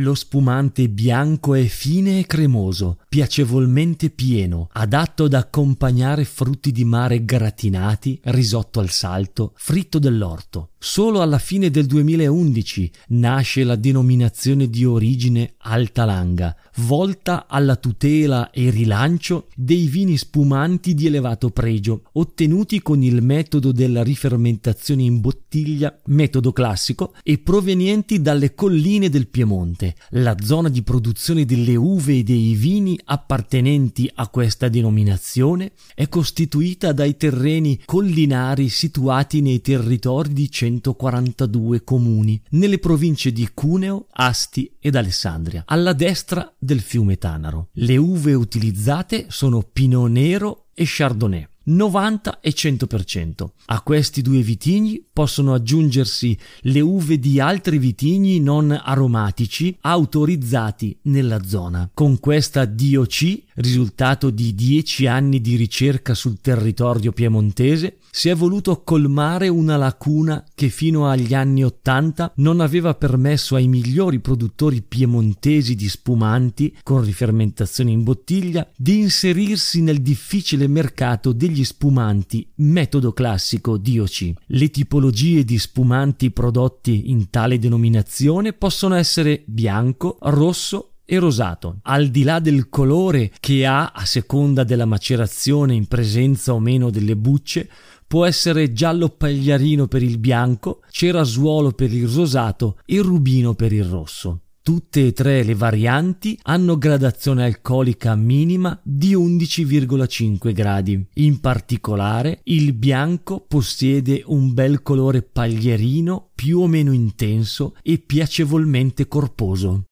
Lo spumante bianco è fine e cremoso, piacevolmente pieno, adatto ad accompagnare frutti di mare gratinati, risotto al salto, fritto dell'orto. Solo alla fine del 2011 nasce la denominazione di origine Alta Langa, volta alla tutela e rilancio dei vini spumanti di elevato pregio, ottenuti con il metodo della rifermentazione in bottiglia, metodo classico, e provenienti dalle colline del Piemonte, la zona di produzione delle uve e dei vini appartenenti a questa denominazione è costituita dai terreni collinari situati nei territori di 142 comuni, nelle province di Cuneo, Asti ed Alessandria, alla destra del fiume Tanaro. Le uve utilizzate sono Pinot Nero e Chardonnay. 90 e 100%. A questi due vitigni possono aggiungersi le uve di altri vitigni non aromatici autorizzati nella zona. Con questa DOC, risultato di 10 anni di ricerca sul territorio piemontese, si è voluto colmare una lacuna che fino agli anni Ottanta non aveva permesso ai migliori produttori piemontesi di spumanti con rifermentazione in bottiglia di inserirsi nel difficile mercato degli spumanti metodo classico DOC. Le tipologie di spumanti prodotti in tale denominazione possono essere bianco, rosso e rosato. Al di là del colore che ha a seconda della macerazione in presenza o meno delle bucce, può essere giallo pagliarino per il bianco, cerasuolo per il rosato e rubino per il rosso. Tutte e tre le varianti hanno gradazione alcolica minima di 11,5 gradi. In particolare, il bianco possiede un bel colore paglierino più o meno intenso e piacevolmente corposo.